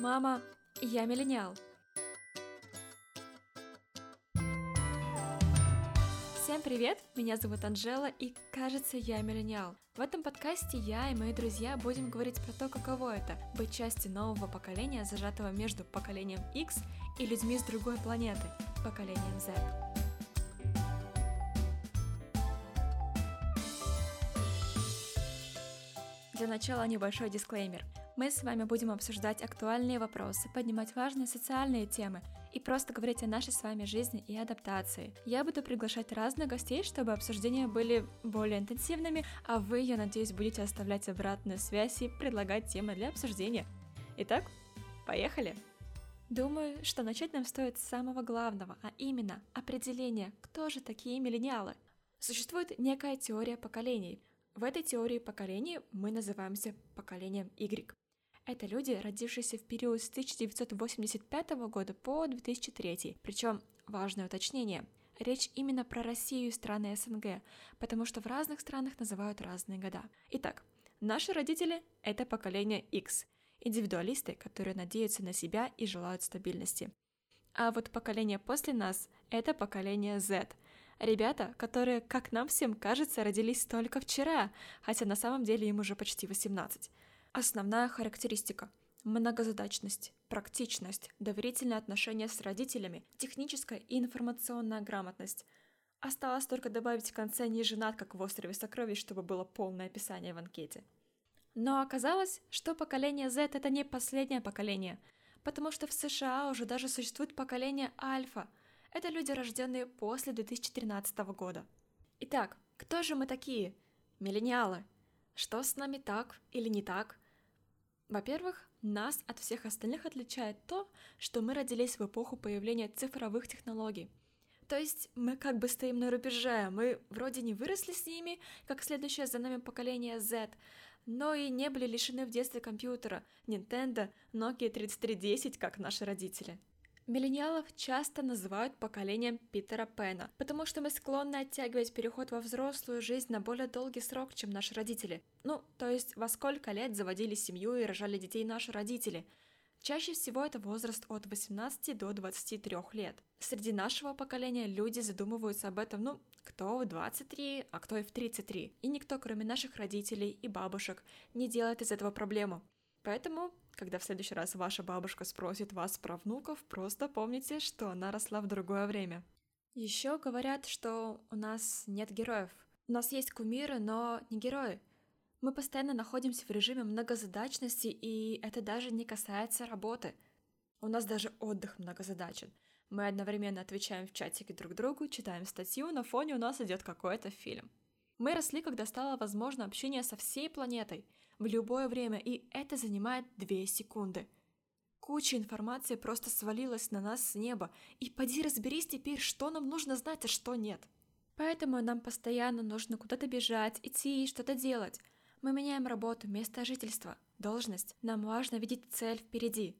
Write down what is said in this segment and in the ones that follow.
Мама, я миллениал. Всем привет, меня зовут Анжела и кажется я миллениал. В этом подкасте я и мои друзья будем говорить про то, каково это – быть частью нового поколения, зажатого между поколением X и людьми с другой планеты – поколением Z. Для начала небольшой дисклеймер – мы с вами будем обсуждать актуальные вопросы, поднимать важные социальные темы и просто говорить о нашей с вами жизни и адаптации. Я буду приглашать разных гостей, чтобы обсуждения были более интенсивными, а вы, я надеюсь, будете оставлять обратную связь и предлагать темы для обсуждения. Итак, поехали! Думаю, что начать нам стоит с самого главного, а именно определения, кто же такие миллениалы. Существует некая теория поколений. В этой теории поколений мы называемся поколением Y. Это люди, родившиеся в период с 1985 года по 2003. Причем важное уточнение. Речь именно про Россию и страны СНГ, потому что в разных странах называют разные года. Итак, наши родители — это поколение X, индивидуалисты, которые надеются на себя и желают стабильности. А вот поколение после нас — это поколение Z. Ребята, которые, как нам всем кажется, родились только вчера, хотя на самом деле им уже почти 18. Основная характеристика – многозадачность, практичность, доверительное отношение с родителями, техническая и информационная грамотность. Осталось только добавить в конце «не женат, как в «Острове сокровищ», чтобы было полное описание в анкете. Но оказалось, что поколение Z – это не последнее поколение, потому что в США уже даже существует поколение Альфа. Это люди, рожденные после 2013 года. Итак, кто же мы такие? Миллениалы. Что с нами так или не так? Во-первых, нас от всех остальных отличает то, что мы родились в эпоху появления цифровых технологий. То есть мы как бы стоим на рубеже, мы вроде не выросли с ними, как следующее за нами поколение Z, но и не были лишены в детстве компьютера, Nintendo, Nokia 3310, как наши родители. Миллениалов часто называют поколением Питера Пэна, потому что мы склонны оттягивать переход во взрослую жизнь на более долгий срок, чем наши родители. Ну, то есть во сколько лет заводили семью и рожали детей наши родители. Чаще всего это возраст от 18 до 23 лет. Среди нашего поколения люди задумываются об этом, ну, кто в 23, а кто и в 33. И никто, кроме наших родителей и бабушек, не делает из этого проблему. Поэтому когда в следующий раз ваша бабушка спросит вас про внуков, просто помните, что она росла в другое время. Еще говорят, что у нас нет героев. У нас есть кумиры, но не герои. Мы постоянно находимся в режиме многозадачности, и это даже не касается работы. У нас даже отдых многозадачен. Мы одновременно отвечаем в чатике друг другу, читаем статью, на фоне у нас идет какой-то фильм. Мы росли, когда стало возможно общение со всей планетой — в любое время, и это занимает 2 секунды. Куча информации просто свалилась на нас с неба, и поди разберись теперь, что нам нужно знать, а что нет. Поэтому нам постоянно нужно куда-то бежать, идти и что-то делать. Мы меняем работу, место жительства, должность. Нам важно видеть цель впереди.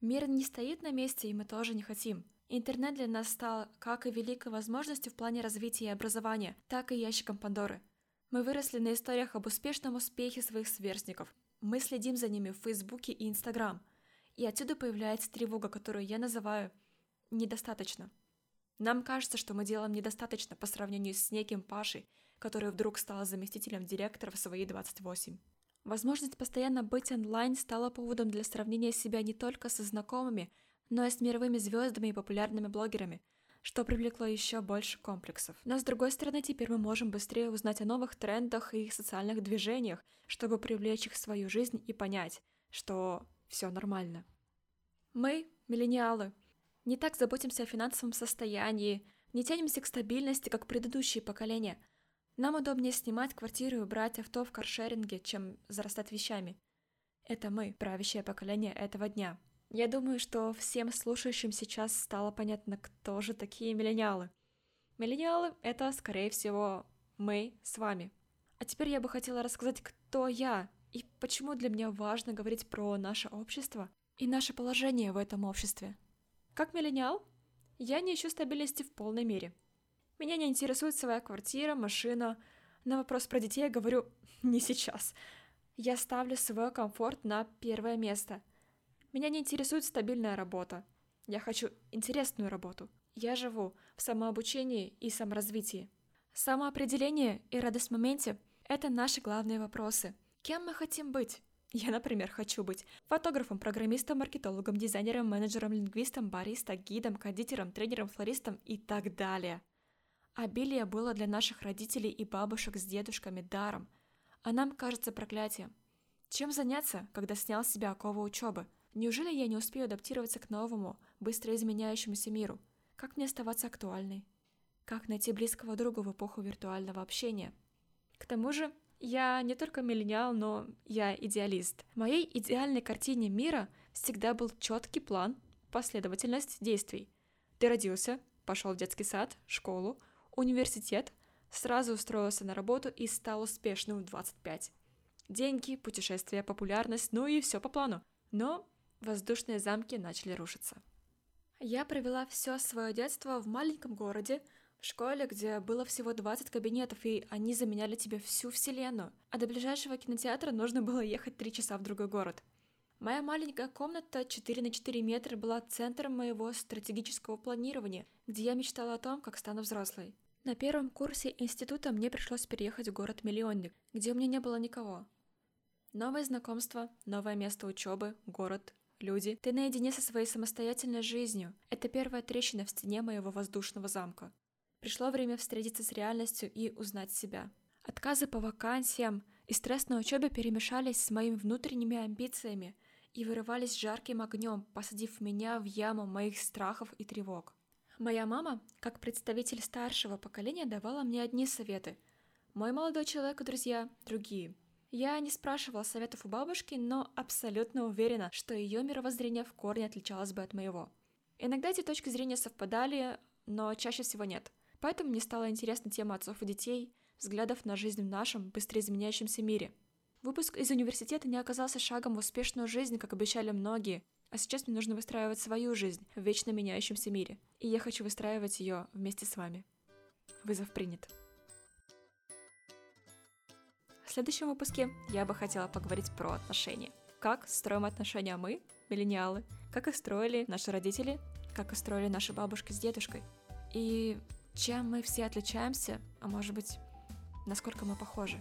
Мир не стоит на месте, и мы тоже не хотим. Интернет для нас стал как и великой возможностью в плане развития и образования, так и ящиком Пандоры. Мы выросли на историях об успешном успехе своих сверстников. Мы следим за ними в Фейсбуке и Инстаграм. И отсюда появляется тревога, которую я называю «недостаточно». Нам кажется, что мы делаем недостаточно по сравнению с неким Пашей, который вдруг стал заместителем директора в свои 28. Возможность постоянно быть онлайн стала поводом для сравнения себя не только со знакомыми, но и с мировыми звездами и популярными блогерами – что привлекло еще больше комплексов. Но с другой стороны, теперь мы можем быстрее узнать о новых трендах и их социальных движениях, чтобы привлечь их в свою жизнь и понять, что все нормально. Мы, миллениалы, не так заботимся о финансовом состоянии, не тянемся к стабильности, как предыдущие поколения. Нам удобнее снимать квартиру и брать авто в каршеринге, чем зарастать вещами. Это мы, правящее поколение этого дня. Я думаю, что всем слушающим сейчас стало понятно, кто же такие миллениалы. Миллениалы — это, скорее всего, мы с вами. А теперь я бы хотела рассказать, кто я и почему для меня важно говорить про наше общество и наше положение в этом обществе. Как миллениал, я не ищу стабильности в полной мере. Меня не интересует своя квартира, машина. На вопрос про детей я говорю «не сейчас». Я ставлю свой комфорт на первое место — Меня не интересует стабильная работа. Я хочу интересную работу. Я живу в самообучении и саморазвитии. Самоопределение и радость в моменте – это наши главные вопросы. Кем мы хотим быть? Я, например, хочу быть фотографом, программистом, маркетологом, дизайнером, менеджером, лингвистом, бариста, гидом, кондитером, тренером, флористом и так далее. Обилие было для наших родителей и бабушек с дедушками даром, а нам кажется проклятием. Чем заняться, когда снял с себя оковы учебы? Неужели я не успею адаптироваться к новому, быстро изменяющемуся миру? Как мне оставаться актуальной? Как найти близкого друга в эпоху виртуального общения? К тому же, я не только миллениал, но я идеалист. В моей идеальной картине мира всегда был четкий план, последовательность действий. Ты родился, пошел в детский сад, школу, университет, сразу устроился на работу и стал успешным в 25. Деньги, путешествия, популярность, ну и все по плану. Но воздушные замки начали рушиться. Я провела все свое детство в маленьком городе, в школе, где было всего 20 кабинетов, и они заменяли тебе всю вселенную. А до ближайшего кинотеатра нужно было ехать 3 часа в другой город. Моя маленькая комната 4 на 4 метра была центром моего стратегического планирования, где я мечтала о том, как стану взрослой. На первом курсе института мне пришлось переехать в город-миллионник, где у меня не было никого. Новое знакомство, новое место учебы, город, люди. Ты наедине со своей самостоятельной жизнью. Это первая трещина в стене моего воздушного замка. Пришло время встретиться с реальностью и узнать себя. Отказы по вакансиям и стресс на учебе перемешались с моими внутренними амбициями и вырывались жарким огнем, посадив меня в яму моих страхов и тревог. Моя мама, как представитель старшего поколения, давала мне одни советы. Мой молодой человек и друзья – другие. Я не спрашивала советов у бабушки, но абсолютно уверена, что ее мировоззрение в корне отличалось бы от моего. Иногда эти точки зрения совпадали, но чаще всего нет – Поэтому мне стала интересна тема отцов и детей, взглядов на жизнь в нашем, быстро изменяющемся мире. Выпуск из университета не оказался шагом в успешную жизнь, как обещали многие, а сейчас мне нужно выстраивать свою жизнь в вечно меняющемся мире, и я хочу выстраивать ее вместе с вами. Вызов принят. В следующем выпуске я бы хотела поговорить про отношения. Как строим отношения мы, миллениалы, как их строили наши родители, как их строили наши бабушки с дедушкой. И чем мы все отличаемся, а может быть, насколько мы похожи.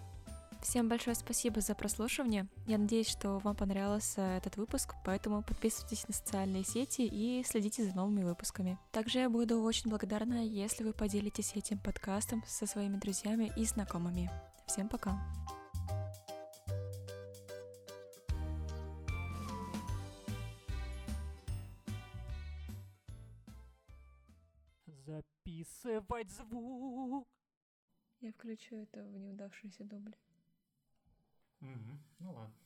Всем большое спасибо за прослушивание. Я надеюсь, что вам понравился этот выпуск, поэтому подписывайтесь на социальные сети и следите за новыми выпусками. Также я буду очень благодарна, если вы поделитесь этим подкастом со своими друзьями и знакомыми. Всем пока! Записывать звук. Я включу это в неудавшийся дубль. Угу. Ну ладно.